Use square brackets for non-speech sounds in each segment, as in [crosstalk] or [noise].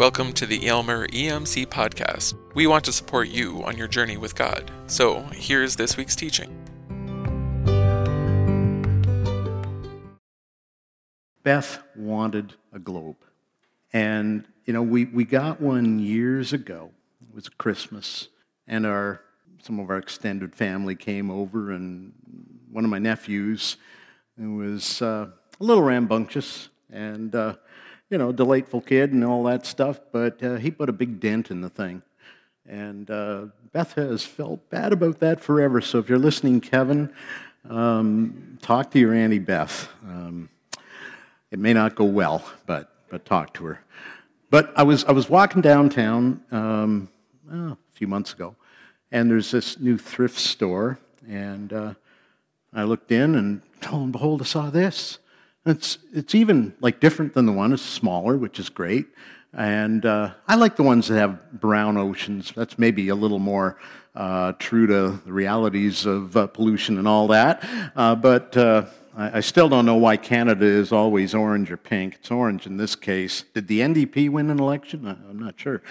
Welcome to the Aylmer EMC podcast. We want to support you on your journey with God. So, here's this week's teaching. Beth wanted a globe. And, you know, we, we got one years ago. It was Christmas. And our some of our extended family came over, and one of my nephews was uh, a little rambunctious and, uh, you know, delightful kid and all that stuff, but uh, he put a big dent in the thing. And uh, Beth has felt bad about that forever. So if you're listening, Kevin, um, talk to your Auntie Beth. Um, it may not go well, but, but talk to her. But I was, I was walking downtown um, oh, a few months ago, and there's this new thrift store, and uh, I looked in, and lo and behold, I saw this. It's, it's even like different than the one. It's smaller, which is great. And uh, I like the ones that have brown oceans. That's maybe a little more uh, true to the realities of uh, pollution and all that. Uh, but uh, I, I, still don't know why Canada is always orange or pink. It's orange in this case. Did the NDP win an election? I, am not sure.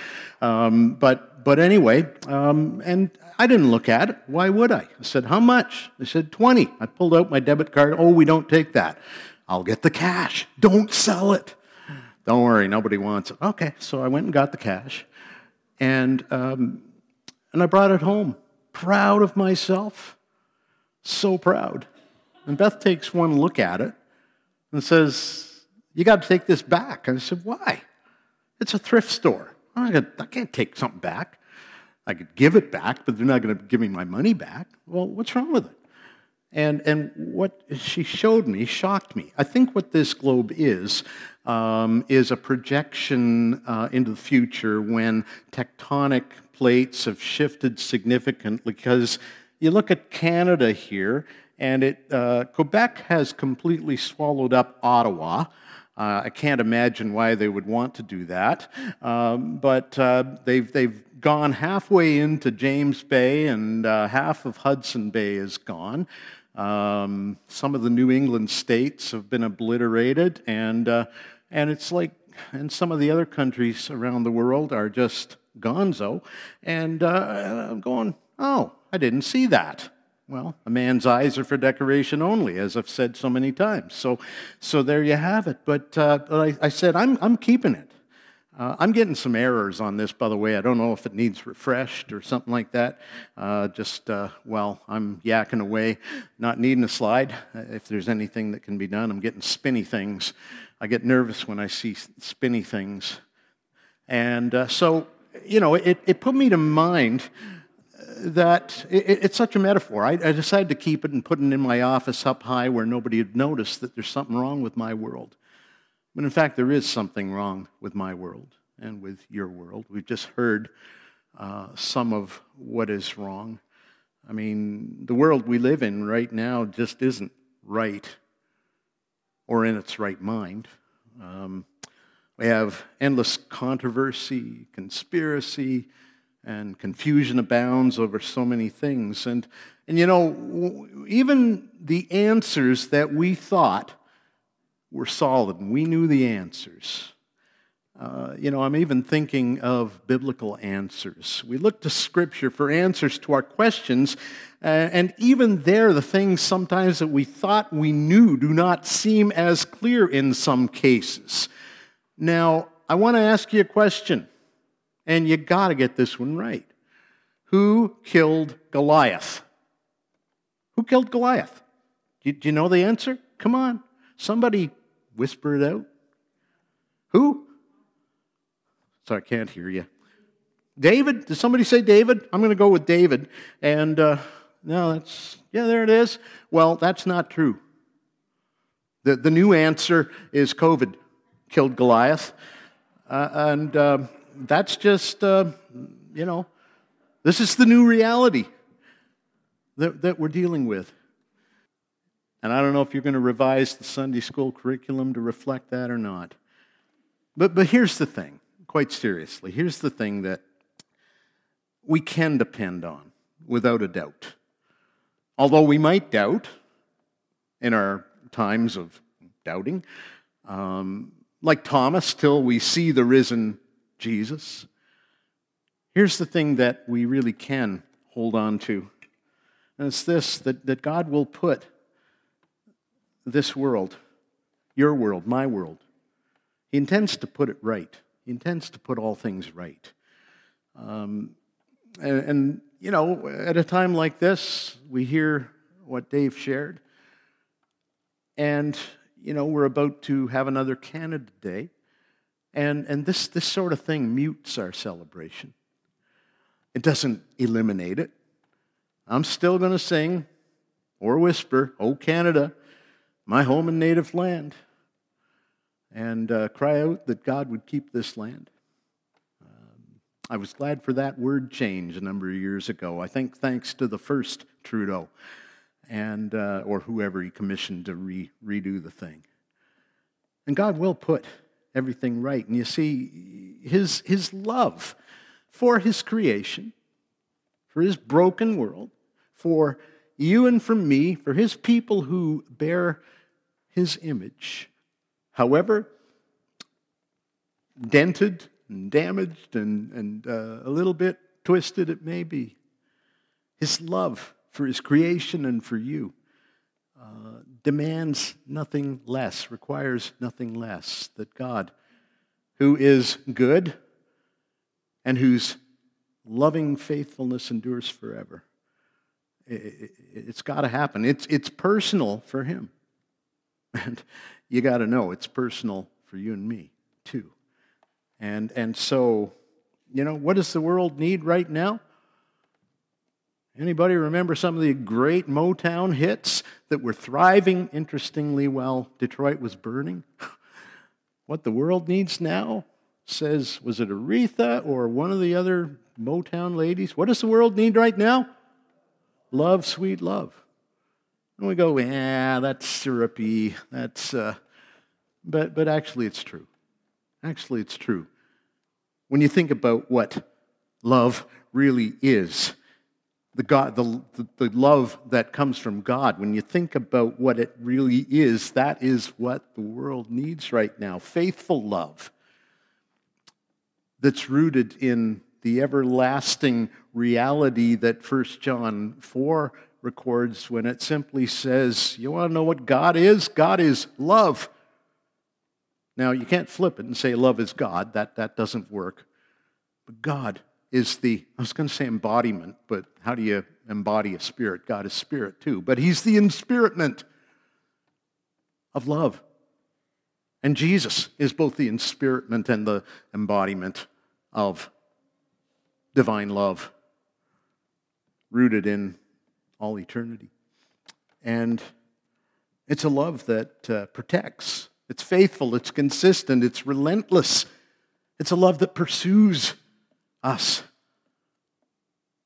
Um, but, but anyway, um, and I didn't look at it. Why would I? I said, How much? They said, 20. I pulled out my debit card. Oh, we don't take that. I'll get the cash. Don't sell it. Don't worry, nobody wants it. Okay, so I went and got the cash, and um, and I brought it home, proud of myself, so proud. And Beth takes one look at it and says, "You got to take this back." I said, "Why? It's a thrift store. I can't take something back. I could give it back, but they're not going to give me my money back. Well, what's wrong with it?" And, and what she showed me shocked me. I think what this globe is, um, is a projection uh, into the future when tectonic plates have shifted significantly. Because you look at Canada here, and it, uh, Quebec has completely swallowed up Ottawa. Uh, I can't imagine why they would want to do that. Um, but uh, they've, they've gone halfway into James Bay, and uh, half of Hudson Bay is gone. Um, some of the New England states have been obliterated, and, uh, and it's like, and some of the other countries around the world are just gonzo. And uh, I'm going, oh, I didn't see that. Well, a man's eyes are for decoration only, as I've said so many times. So, so there you have it. But, uh, I, I said, I'm, I'm keeping it. Uh, I'm getting some errors on this, by the way. I don't know if it needs refreshed or something like that. Uh, just, uh, well, I'm yakking away, not needing a slide. Uh, if there's anything that can be done, I'm getting spinny things. I get nervous when I see spinny things. And uh, so, you know, it, it put me to mind uh, that it, it's such a metaphor. I, I decided to keep it and put it in my office up high where nobody would notice that there's something wrong with my world. But in fact, there is something wrong with my world and with your world. We've just heard uh, some of what is wrong. I mean, the world we live in right now just isn't right or in its right mind. Um, we have endless controversy, conspiracy, and confusion abounds over so many things. And, and you know, even the answers that we thought were solid and we knew the answers. Uh, you know, I'm even thinking of biblical answers. We look to Scripture for answers to our questions, uh, and even there, the things sometimes that we thought we knew do not seem as clear in some cases. Now, I want to ask you a question, and you got to get this one right. Who killed Goliath? Who killed Goliath? Do you, know the answer? Come on. Somebody whisper it out? Who? Sorry, I can't hear you. David? Did somebody say David? I'm going to go with David. And uh, no, that's, yeah, there it is. Well, that's not true. The, the new answer is COVID killed Goliath. Uh, and uh, that's just, uh, you know, this is the new reality that, that we're dealing with. And I don't know if you're going to revise the Sunday school curriculum to reflect that or not. But, but here's the thing, quite seriously. Here's the thing that we can depend on without a doubt. Although we might doubt in our times of doubting, um, like Thomas, till we see the risen Jesus. Here's the thing that we really can hold on to. And it's this that, that God will put this world, your world, my world, He intends to put it right. He intends to put all things right. Um, and, and, you know, at a time like this, we hear what Dave shared. And, you know, we're about to have another Canada Day. And, and this, this sort of thing mutes our celebration. It doesn't eliminate it. I'm still going to sing or whisper, Oh, Canada, my home and native land, and uh, cry out that God would keep this land. Um, I was glad for that word change a number of years ago. I think thanks to the first Trudeau and uh, or whoever he commissioned to re- redo the thing. And God will put everything right. And you see, his, his love for his creation, for his broken world, for you and for me, for his people who bear his image, however dented and damaged and, and uh, a little bit twisted it may be, his love for his creation and for you uh, demands nothing less, requires nothing less. That God, who is good and whose loving faithfulness endures forever, it, has got to happen. It's, it's personal for him. And you got to know it's personal for you and me, too. And, and so, you know, what does the world need right now? Anybody remember some of the great Motown hits that were thriving interestingly while Detroit was burning? [laughs] what the world needs now says, was it Aretha or one of the other Motown ladies? What does the world need right now? Love, sweet love. And we go, yeah, that's syrupy. That's, uh, but, but actually, it's true. Actually, it's true. When you think about what love really is, the, God, the, the, the love that comes from God, when you think about what it really is, that is what the world needs right now faithful love that's rooted in the everlasting reality that 1 John 4 records when it simply says, You want to know what God is? God is love. Now, you can't flip it and say love is God. That, that doesn't work. But God is the, I was going to say embodiment, but how do you embody a spirit? God is spirit too. But He's the inspiritment of love. And Jesus is both the inspiritment and the embodiment of divine love, rooted in all eternity. And it's a love that uh, protects, it's faithful, it's consistent, it's relentless. It's a love that pursues us,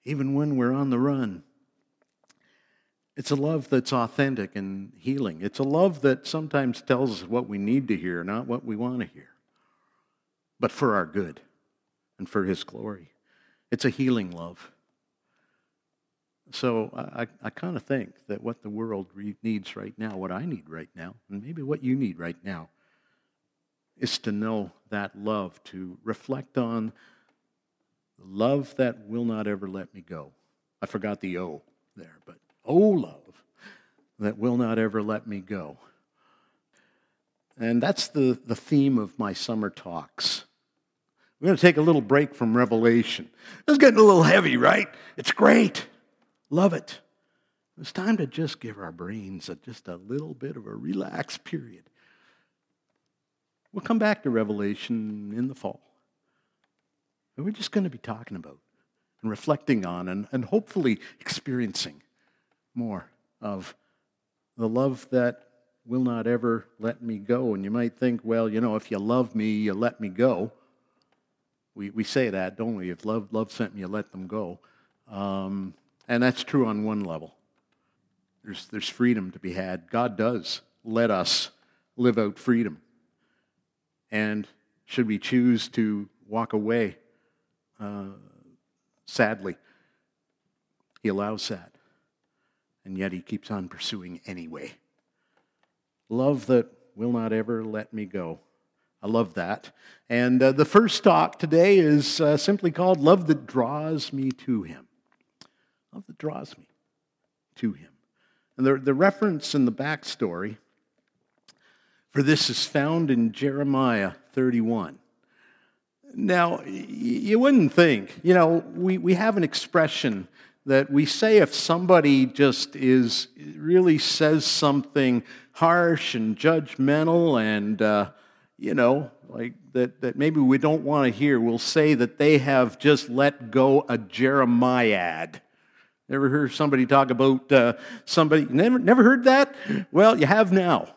even when we're on the run. It's a love that's authentic and healing. It's a love that sometimes tells us what we need to hear, not what we want to hear, but for our good and for His glory. It's a healing love. So I, I kind of think that what the world re- needs right now, what I need right now, and maybe what you need right now, is to know that love, to reflect on the love that will not ever let me go. I forgot the O there, but O love that will not ever let me go. And that's the, the theme of my summer talks. We're going to take a little break from Revelation. It's getting a little heavy, right? It's great. Love it. It's time to just give our brains a, just a little bit of a relaxed period. We'll come back to Revelation in the fall. But we're just going to be talking about and reflecting on and, and hopefully experiencing more of the love that will not ever let me go. And you might think, well, you know, if you love me, you let me go. We, we say that, don't we? If love, love sent me, you let them go. Um, and that's true on one level. There's, there's freedom to be had. God does let us live out freedom. And should we choose to walk away, uh, sadly, He allows that. And yet He keeps on pursuing anyway. Love that will not ever let me go. I love that. And uh, the first talk today is uh, simply called Love That Draws Me to Him. Love that draws me to Him. And the, the reference in the backstory for this is found in Jeremiah 31. Now, you wouldn't think, you know, we, we have an expression that we say if somebody just is really says something harsh and judgmental and uh, you know like that, that maybe we don't want to hear we'll say that they have just let go a jeremiad ever heard somebody talk about uh, somebody never, never heard that well you have now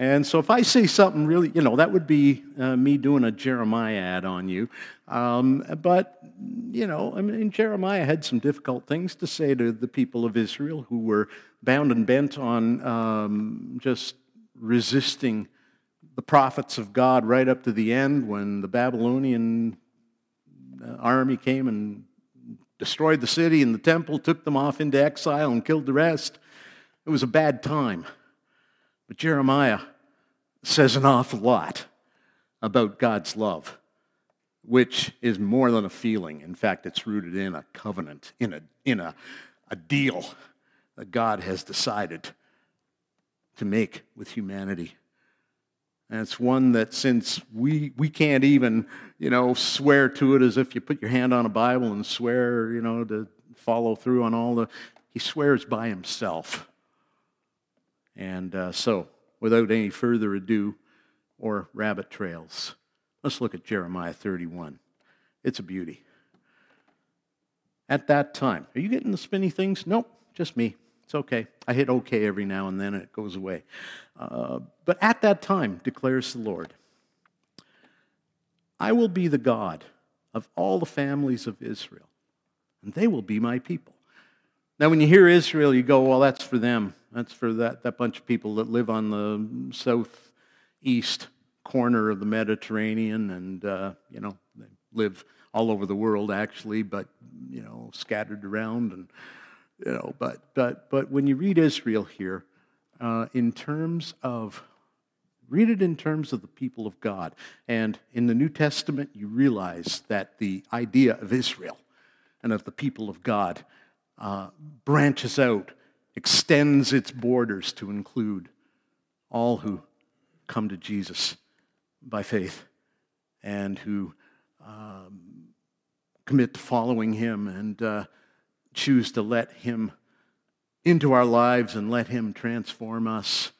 and so if I say something really, you know, that would be uh, me doing a Jeremiah ad on you. Um, but, you know, I mean, Jeremiah had some difficult things to say to the people of Israel who were bound and bent on um, just resisting the prophets of God right up to the end when the Babylonian uh, army came and destroyed the city and the temple, took them off into exile, and killed the rest. It was a bad time. But Jeremiah says an awful lot about God's love, which is more than a feeling. In fact, it's rooted in a covenant, in a, in a, a deal that God has decided to make with humanity. And it's one that since we, we can't even, you know, swear to it as if you put your hand on a Bible and swear, you know, to follow through on all the, he swears by himself. And uh, so, without any further ado or rabbit trails, let's look at Jeremiah 31. It's a beauty. At that time, are you getting the spinny things? Nope, just me. It's okay. I hit okay every now and then and it goes away. Uh, but at that time, declares the Lord, I will be the God of all the families of Israel, and they will be my people. Now, when you hear Israel, you go, well, that's for them. That's for that, that bunch of people that live on the southeast corner of the Mediterranean and, uh, you know, they live all over the world actually, but, you know, scattered around. And, you know, but, but, but when you read Israel here, uh, in terms of, read it in terms of the people of God. And in the New Testament, you realize that the idea of Israel and of the people of God uh, branches out extends its borders to include all who come to Jesus by faith and who um, commit to following him and uh, choose to let him into our lives and let him transform us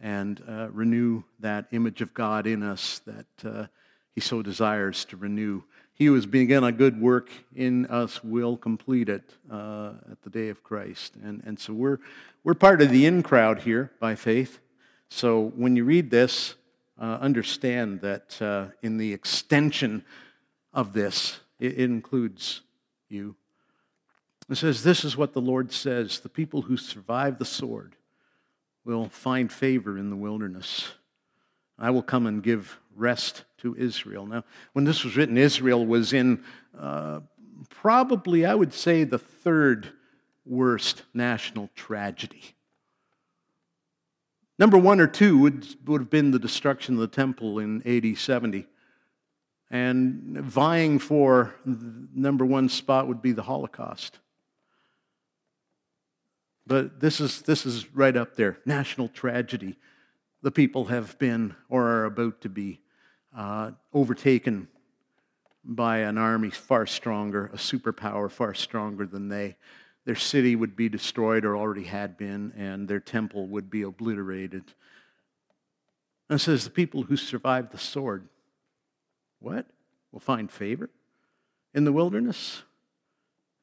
and uh, renew that image of God in us that uh, he so desires to renew he who has begun a good work in us will complete it uh, at the day of Christ. And, and so we're, we're part of the in crowd here by faith. So when you read this, uh, understand that uh, in the extension of this, it, it includes you. It says, This is what the Lord says the people who survive the sword will find favor in the wilderness. I will come and give rest to Israel. Now, when this was written, Israel was in uh, probably, I would say, the third worst national tragedy. Number one or two would, would have been the destruction of the temple in AD 70. And vying for number one spot would be the Holocaust. But this is, this is right up there national tragedy the people have been or are about to be uh, overtaken by an army far stronger, a superpower far stronger than they. Their city would be destroyed or already had been, and their temple would be obliterated. And says, The people who survived the sword, what? Will find favor in the wilderness?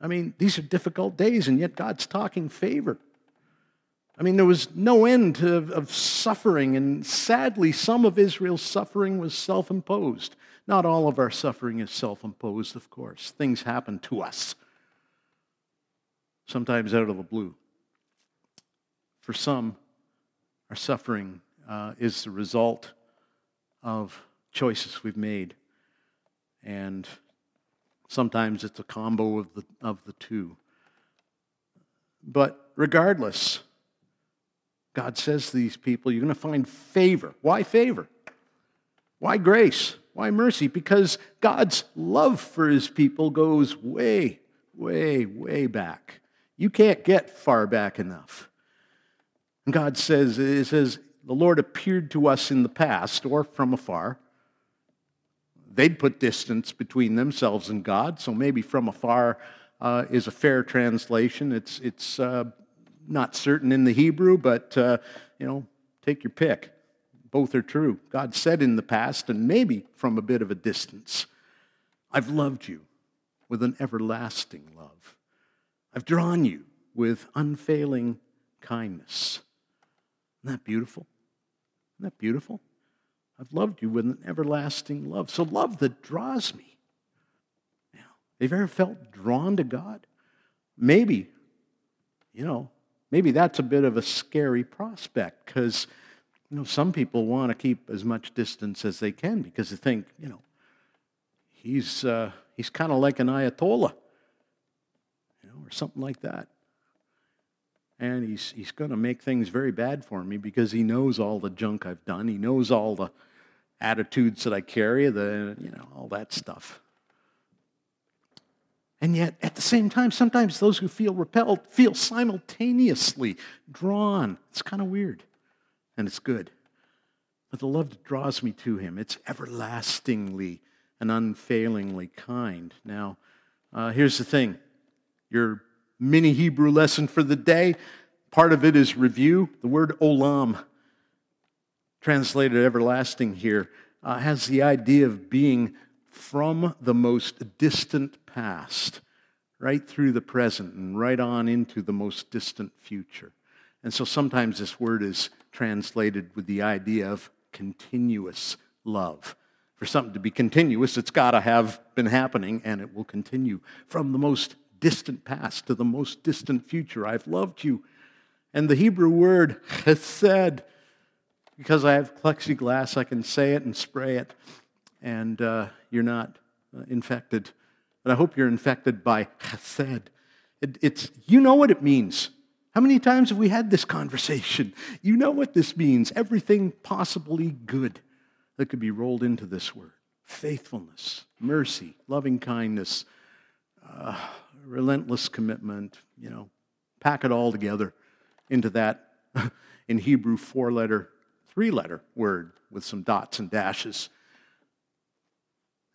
I mean, these are difficult days, and yet God's talking favor. I mean, there was no end of, of suffering, and sadly, some of Israel's suffering was self imposed. Not all of our suffering is self imposed, of course. Things happen to us, sometimes out of the blue. For some, our suffering uh, is the result of choices we've made. And sometimes it's a combo of the, of the two. But regardless, God says to these people, you're going to find favor. Why favor? Why grace? Why mercy? Because God's love for his people goes way, way, way back. You can't get far back enough. And God says, it says, the Lord appeared to us in the past or from afar. They'd put distance between themselves and God, so maybe from afar uh, is a fair translation. It's, it's uh, not certain in the Hebrew, but, uh, you know, take your pick. Both are true. God said in the past, and maybe from a bit of a distance, I've loved you with an everlasting love. I've drawn you with unfailing kindness. Isn't that beautiful? Isn't that beautiful? I've loved you with an everlasting love. So, love that draws me. Now, have you ever felt drawn to God? Maybe, you know, maybe that's a bit of a scary prospect because you know, some people want to keep as much distance as they can because they think, you know, he's, uh, he's kind of like an Ayatollah, you know, or something like that. And he's, he's going to make things very bad for me because he knows all the junk I've done. He knows all the attitudes that I carry, the, you know, all that stuff. And yet, at the same time, sometimes those who feel repelled feel simultaneously drawn. It's kind of weird and it's good. But the love that draws me to him, it's everlastingly and unfailingly kind. Now, uh, here's the thing your mini Hebrew lesson for the day, part of it is review. The word olam, translated everlasting here, uh, has the idea of being from the most distant past right through the present and right on into the most distant future. And so sometimes this word is translated with the idea of continuous love. For something to be continuous, it's got to have been happening and it will continue from the most distant past to the most distant future. I've loved you. And the Hebrew word chesed, because I have plexiglass, I can say it and spray it, and uh, you're not uh, infected. But I hope you're infected by chesed. It, it's, you know what it means. How many times have we had this conversation? [laughs] You know what this means. Everything possibly good that could be rolled into this word faithfulness, mercy, loving kindness, uh, relentless commitment, you know, pack it all together into that, [laughs] in Hebrew, four letter, three letter word with some dots and dashes.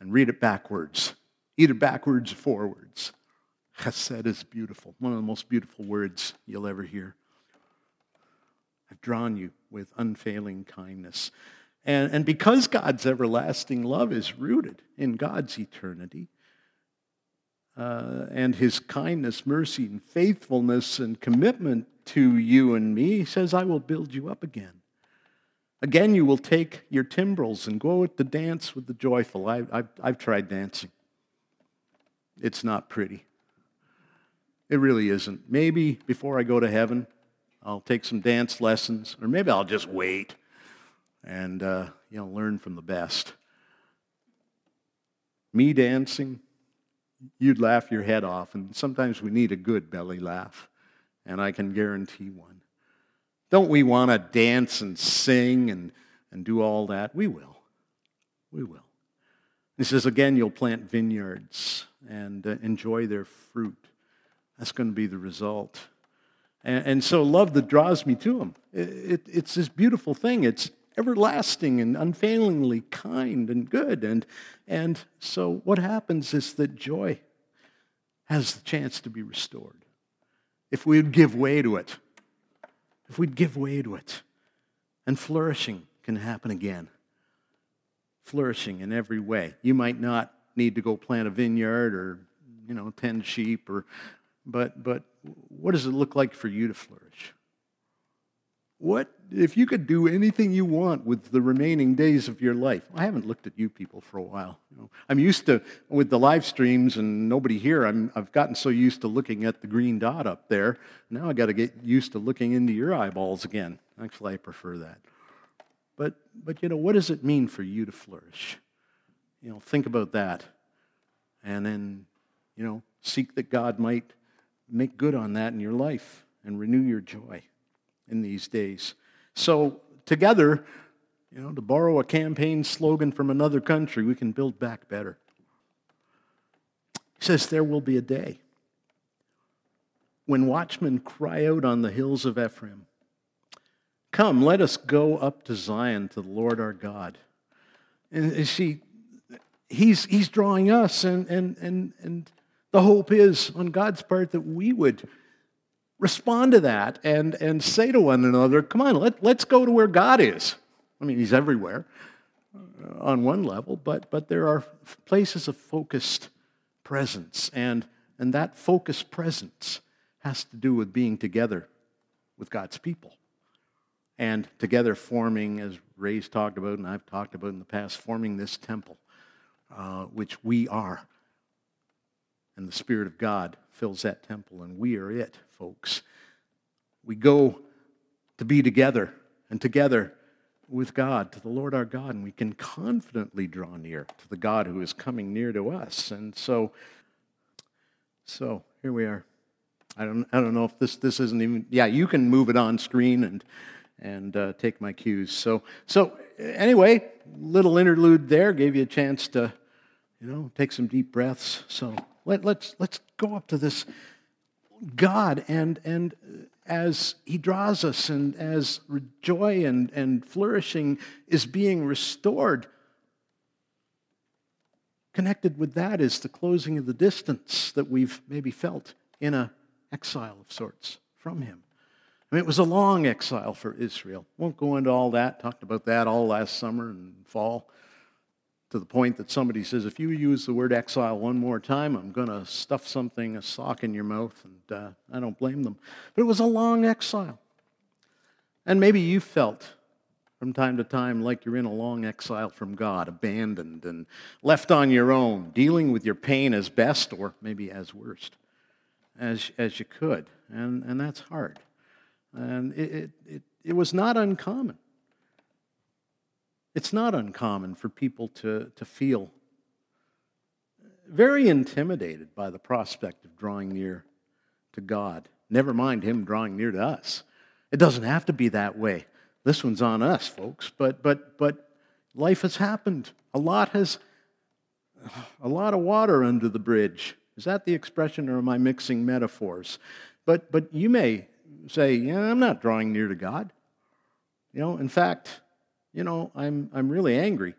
And read it backwards, either backwards or forwards. Chesed is beautiful, one of the most beautiful words you'll ever hear. I've drawn you with unfailing kindness. And, and because God's everlasting love is rooted in God's eternity, uh, and his kindness, mercy, and faithfulness and commitment to you and me, he says, I will build you up again. Again, you will take your timbrels and go out to dance with the joyful. I, I've, I've tried dancing. It's not pretty. It really isn't. Maybe before I go to heaven, I'll take some dance lessons, or maybe I'll just wait and uh, you know learn from the best. Me dancing, you'd laugh your head off, and sometimes we need a good belly laugh, and I can guarantee one. Don't we want to dance and sing and, and do all that? We will. We will. He says, again, you'll plant vineyards and uh, enjoy their fruit. That's going to be the result. And, and so, love that draws me to Him. It, it, it's this beautiful thing. It's everlasting and unfailingly kind and good. And, and so, what happens is that joy has the chance to be restored. If we'd give way to it, if we'd give way to it, and flourishing can happen again. Flourishing in every way. You might not need to go plant a vineyard or, you know, tend sheep or but, but what does it look like for you to flourish? What if you could do anything you want with the remaining days of your life? I haven't looked at you people for a while. You know, I'm used to with the live streams and nobody here. I'm, I've gotten so used to looking at the green dot up there. Now I got to get used to looking into your eyeballs again. Actually, I prefer that. But but you know, what does it mean for you to flourish? You know, think about that, and then you know, seek that God might make good on that in your life and renew your joy in these days. So, together, You know, to borrow a campaign slogan from another country, we can build back better. He says, There will be a day when watchmen cry out on the hills of Ephraim, Come, let us go up to Zion to the Lord our God. And you see, he's, he's drawing us, and, and, and, and the hope is on God's part that we would respond to that and, and say to one another, Come on, let, let's go to where God is. I mean, he's everywhere uh, on one level, but, but there are places of focused presence, and, and that focused presence has to do with being together with God's people and together forming, as Ray's talked about and I've talked about in the past, forming this temple, uh, which we are. And the Spirit of God fills that temple, and we are it, folks. We go to be together and together with God, to the Lord our God, and we can confidently draw near to the God who is coming near to us. And so, so here we are. I don't, I don't know if this, this isn't even, yeah, you can move it on screen and, and uh, take my cues. So, so anyway, little interlude there gave you a chance to, you know, take some deep breaths. So let, let's, let's go up to this God and, and as he draws us and as joy and, and flourishing is being restored, connected with that is the closing of the distance that we've maybe felt in a exile of sorts from him. I mean, it was a long exile for Israel. Won't go into all that. Talked about that all last summer and fall to the point that somebody says, if you use the word exile one more time, I'm going to stuff something, a sock in your mouth, and uh, I don't blame them. But it was a long exile. And maybe you felt from time to time like you're in a long exile from God, abandoned and left on your own, dealing with your pain as best or maybe as worst as, as you could. And, and that's hard. And it, it, it, it was not uncommon it's not uncommon for people to, to feel very intimidated by the prospect of drawing near to God. Never mind Him drawing near to us. It doesn't have to be that way. This one's on us, folks. But, but, but life has happened. A lot has, a lot of water under the bridge. Is that the expression, or am I mixing metaphors? But, but you may say, yeah, I'm not drawing near to God. You know, in fact, you know, I'm, I'm really angry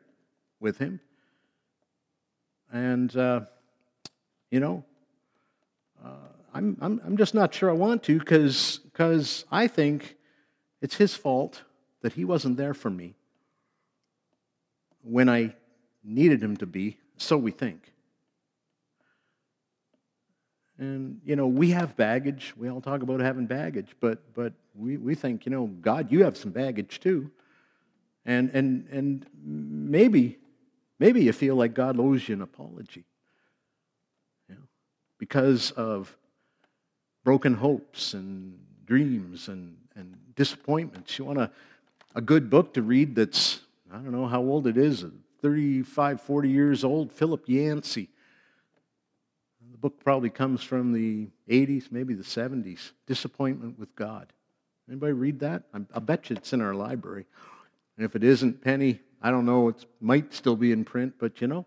with him. And, uh, you know, uh, I'm, I'm, I'm just not sure I want to because I think it's his fault that he wasn't there for me when I needed him to be, so we think. And, you know, we have baggage. We all talk about having baggage, but, but we, we think, you know, God, you have some baggage too. And, and, and maybe, maybe you feel like God owes you an apology you know, because of broken hopes and dreams and, and disappointments. You want a, a good book to read that's, I don't know how old it is, 35, 40 years old, Philip Yancey. The book probably comes from the 80s, maybe the 70s, Disappointment with God. Anybody read that? I, bet you it's in our library. And if it isn't Penny, I don't know, it might still be in print, but you know,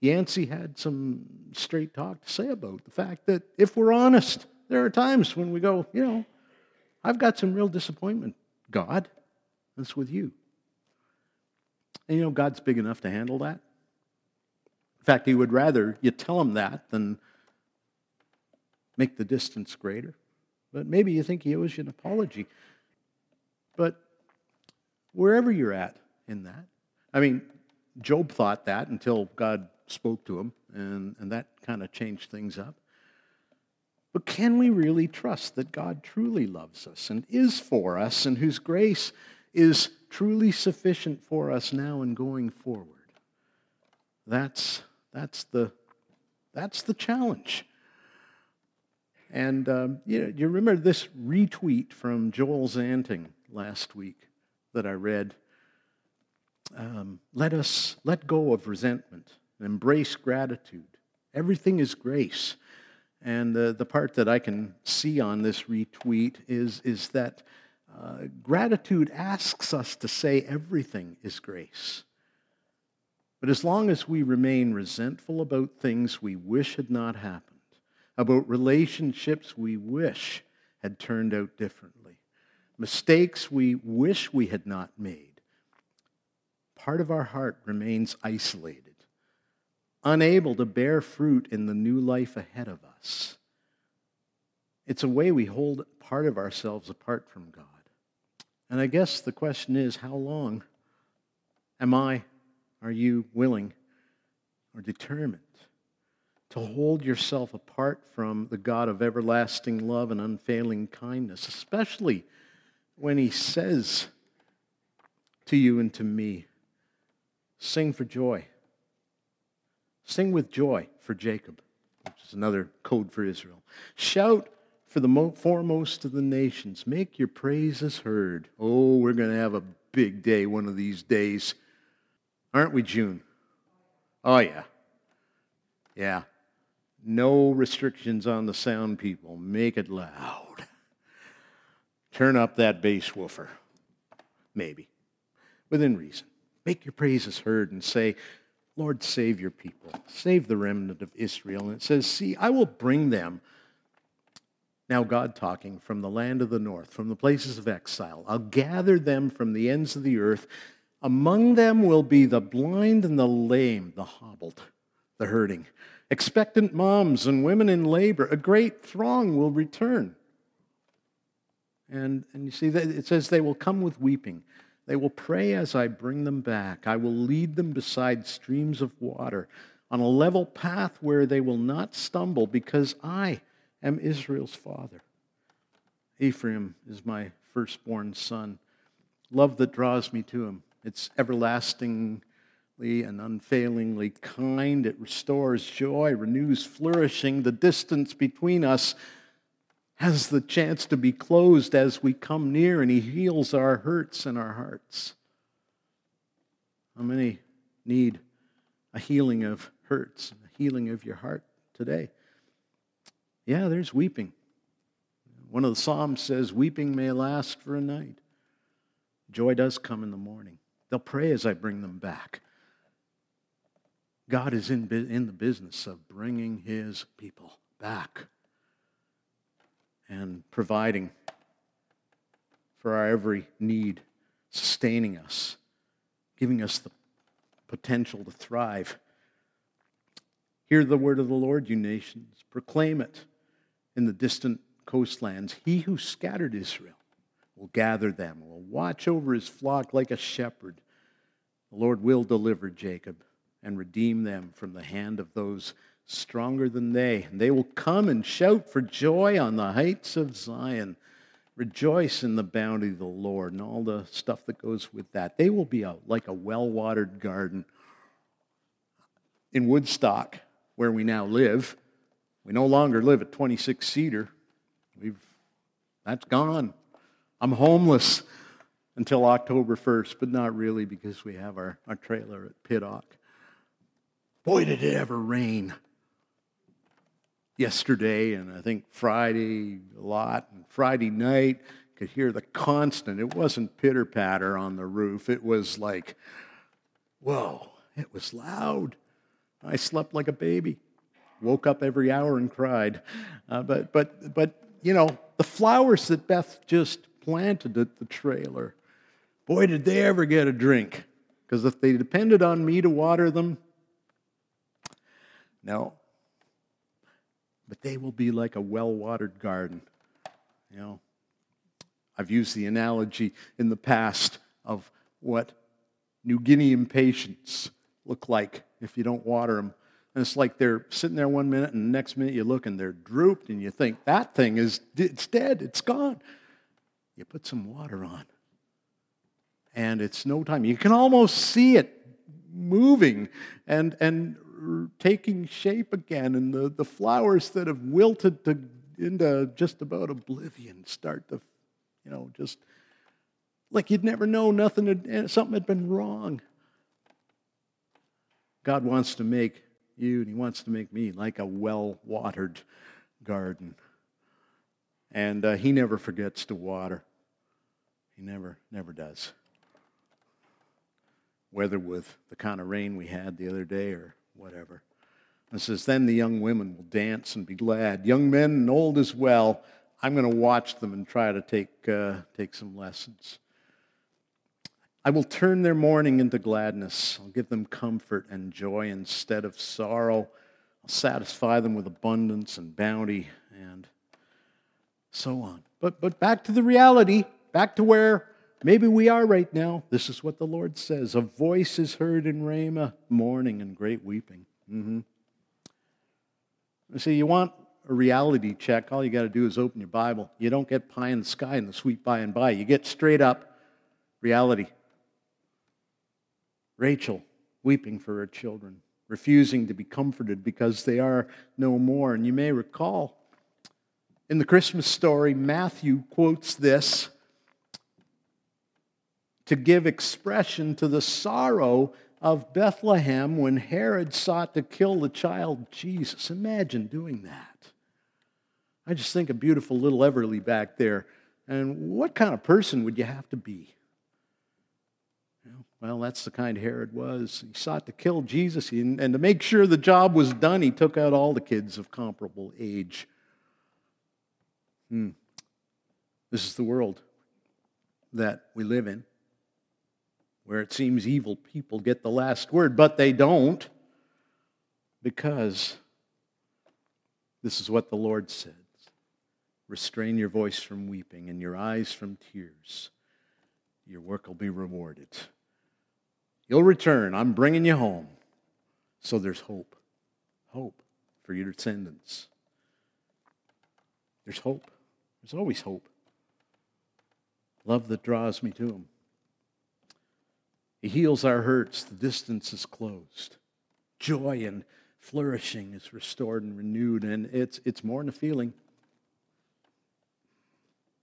Yancey had some straight talk to say about the fact that if we're honest, there are times when we go, you know, I've got some real disappointment. God, that's with you. And you know, God's big enough to handle that. In fact, He would rather you tell Him that than make the distance greater. But maybe you think He owes you an apology. But wherever you're at in that. I mean, Job thought that until God spoke to him, and, and that kind of changed things up. But can we really trust that God truly loves us and is for us, and whose grace is truly sufficient for us now and going forward? That's, that's, the, that's the challenge. And um, you, know, you remember this retweet from Joel Zanting last week? That I read. Um, let us let go of resentment and embrace gratitude. Everything is grace. And the, the part that I can see on this retweet is, is that Uh, gratitude asks us to say everything is grace. But as long as we remain resentful about things we wish had not happened, about relationships we wish had turned out differently, mistakes we wish we had not made, part of our heart remains isolated, unable to bear fruit in the new life ahead of us. It's a way we hold part of ourselves apart from God. And I guess the question is how long am I, are you willing or determined to hold yourself apart from the God of everlasting love and unfailing kindness, especially when He says to you and to me, Sing for joy. Sing with joy for Jacob, which is another code for Israel. Shout for the foremost of the nations. Make your praises heard. Oh, we're going to have a big day one of these days. Aren't we, June? Oh, yeah. Yeah. No restrictions on the sound, people. Make it loud. Turn up that bass woofer. Maybe. Within reason. Make your praises heard and say, Lord, save your people. Save the remnant of Israel. And it says, See, I will bring them now, God talking from the land of the north, from the places of exile. I'll gather them from the ends of the earth. Among them will be the blind and the lame, the hobbled, the hurting, expectant moms and women in labor. A great throng will return. And, and you see, that it says they will come with weeping. They will pray as I bring them back. I will lead them beside streams of water on a level path where they will not stumble because I am Israel's father. Ephraim is my firstborn son. Love that draws me to him. It's everlastingly and unfailingly kind. It restores joy, renews flourishing. The distance between us has the chance to be closed as we come near, and he heals our hurts and our hearts. How many need a healing of hurts, a healing of your heart today? Yeah, there's weeping. One of the Psalms says, Weeping may last for a night. Joy does come in the morning. They'll pray as I bring them back. God is in, in the business of bringing his people back and providing for our every need, sustaining us, giving us the potential to thrive. Hear the word of the Lord, you nations. Proclaim it in the distant coastlands. He who scattered Israel will gather them, will watch over his flock like a shepherd. The Lord will deliver Jacob and redeem them from the hand of those stronger than they. They will come and shout for joy on the heights of Zion. Rejoice in the bounty of the Lord and all the stuff that goes with that. They will be a, like a well watered garden. In Woodstock, where we now live, we no longer live at 26 Cedar. We've, that's gone. I'm homeless until October 1st, but not really because we have our, our trailer at Piddock. Boy, did it ever rain yesterday and I think Friday a lot. And Friday night, could hear the constant. It wasn't pitter patter on the roof. It was like, whoa, it was loud. I slept like a baby woke up every hour and cried. Uh, but, but, but, you know, the flowers that Beth just planted at the trailer, boy, did they ever get a drink. Because if they depended on me to water them, no. But they will be like a well watered garden. You know, I've used the analogy in the past of what New Guinea impatiens look like if you don't water them. And it's like they're sitting there one minute, and the next minute you look and they're drooped, and you think, that thing is it's dead, it's gone. You put some water on, and it's no time. You can almost see it moving and, and taking shape again, and the, the flowers that have wilted to, into just about oblivion start to, you know, just like you'd never know nothing, had, something had been wrong. God wants to make you and He wants to make me like a well watered garden. And uh, He never forgets to water. He never, never does. Whether with the kind of rain we had the other day or whatever. It says, Then the young women will dance and be glad. Young men and old as well. I'm going to watch them and try to take, uh, take some lessons. I will turn their mourning into gladness. I'll give them comfort and joy instead of sorrow. I'll satisfy them with abundance and bounty and so on. But, but back to the reality, back to where maybe we are right now. This is what the Lord says A voice is heard in Ramah, mourning and great weeping. Mm-hmm. See, you want a reality check, all you got to do is open your Bible. You don't get pie in the sky and the sweet by and by. You get straight up reality. Rachel weeping for her children, refusing to be comforted because they are no more. And you may recall in the Christmas story, Matthew quotes this to give expression to the sorrow of Bethlehem when Herod sought to kill the child Jesus. Imagine doing that. I just think a beautiful little Everly back there. And what kind of person would you have to be? Well, that's the kind Herod was. He sought to kill Jesus, and to make sure the job was done, he took out all the kids of comparable age. Hmm. This is the world that we live in, where it seems evil people get the last word, but they don't, because this is what the Lord says Restrain your voice from weeping and your eyes from tears. Your work will be rewarded. You'll return. I'm bringing you home. So there's hope. Hope for your descendants. There's hope. There's always hope. Love that draws me to Him. He heals our hurts. The distance is closed. Joy and flourishing is restored and renewed. And it's, it's more than a feeling,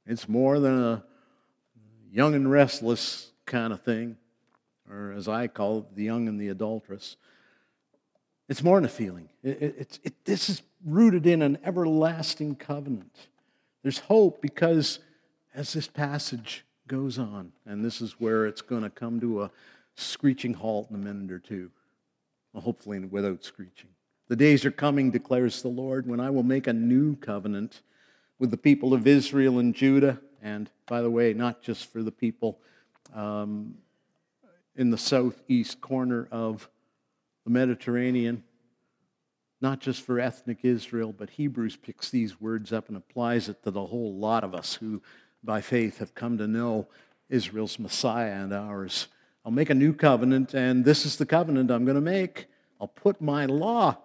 it's more than a young and restless kind of thing or as I call it, the young and the adulteress. It's more than a feeling. It, it, it, this is rooted in an everlasting covenant. There's hope because as this passage goes on, and this is where it's going to come to a screeching halt in a minute or two, well, hopefully without screeching. The days are coming, declares the Lord, when I will make a new covenant with the people of Israel and Judah. And by the way, not just for the people um, in the southeast corner of the Mediterranean, not just for ethnic Israel, but Hebrews picks these words up and applies it to the whole lot of us who, by faith, have come to know Israel's Messiah and ours. I'll make a new covenant, and this is the covenant I'm going to make. I'll put my law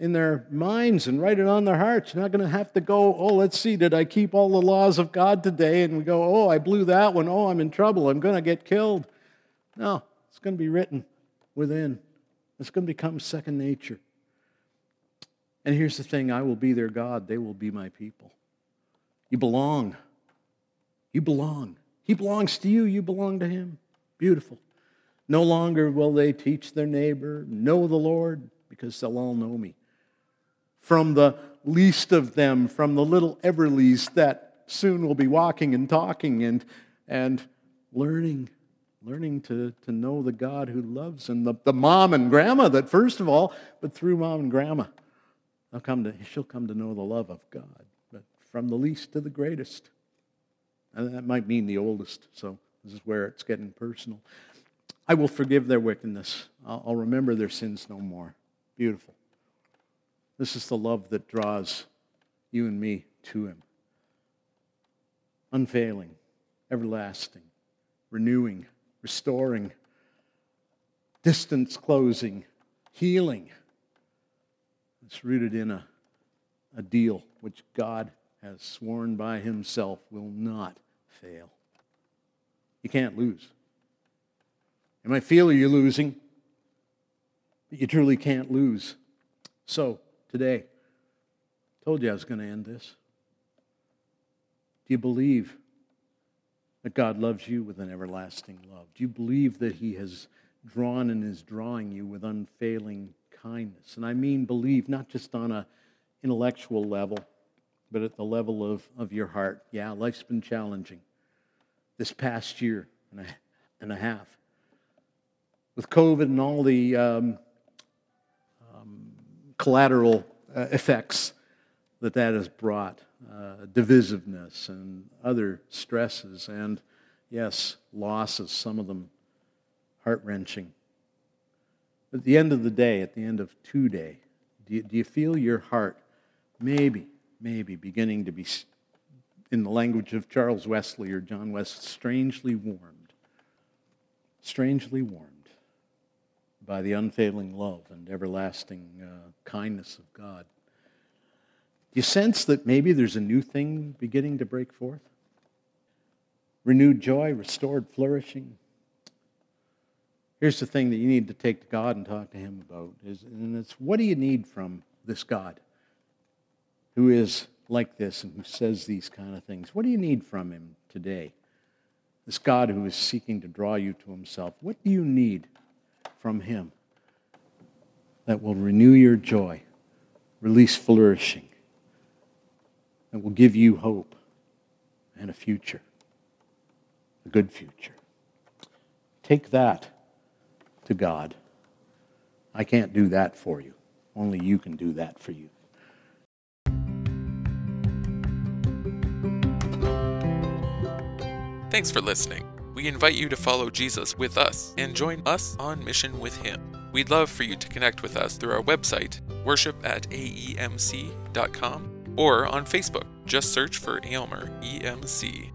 in their minds and write it on their hearts. You're not going to have to go, oh, let's see, did I keep all the laws of God today? And we go, oh, I blew that one. Oh, I'm in trouble. I'm going to get killed. No, it's going to be written within. It's going to become second nature. And here's the thing I will be their God, they will be my people. You belong. You belong. He belongs to you, you belong to him. Beautiful. No longer will they teach their neighbor, know the Lord, because they'll all know me. From the least of them, from the little Everlys that soon will be walking and talking and, and learning learning to, to know the God who loves and the, the mom and grandma that first of all, but through mom and grandma, they'll come to, she'll come to know the love of God, but from the least to the greatest. And that might mean the oldest, so this is where it's getting personal. I will forgive their wickedness. I'll, remember their sins no more. Beautiful. This is the love that draws you and me to Him. Unfailing, everlasting, renewing, restoring, distance closing, healing. It's rooted in a, a deal which God has sworn by himself will not fail. You can't lose. You might feel you're losing, but you truly can't lose. So, today, told you I was going to end this. Do you believe that God loves you with an everlasting love? Do you believe that He has drawn and is drawing you with unfailing kindness? And I mean believe not just on an intellectual level, but at the level of, of your heart. Yeah, life's been challenging. This past year and a, and a half. With COVID and all the um, um, collateral uh, effects that that has brought, uh, divisiveness and other stresses, and yes, losses, some of them heart wrenching. At the end of the day, at the end of two day, do you, do you feel your heart maybe, maybe beginning to be, in the language of Charles Wesley or John West, strangely warmed? Strangely warmed by the unfailing love and everlasting uh, kindness of God. Do you sense that maybe there's a new thing beginning to break forth? Renewed joy, restored flourishing. Here's the thing that you need to take to God and talk to Him about, is, and it's what do you need from this God who is like this and who says these kind of things? What do you need from Him today? This God who is seeking to draw you to Himself. What do you need from Him that will renew your joy, release flourishing, that will give you hope and a future, a good future? Take that to God. I can't do that for you. Only you can do that for you. Thanks for listening. We invite you to follow Jesus with us and join us on mission with Him. We'd love for you to connect with us through our website, worship at aemc.com, or on Facebook. Just search for Aylmer EMC.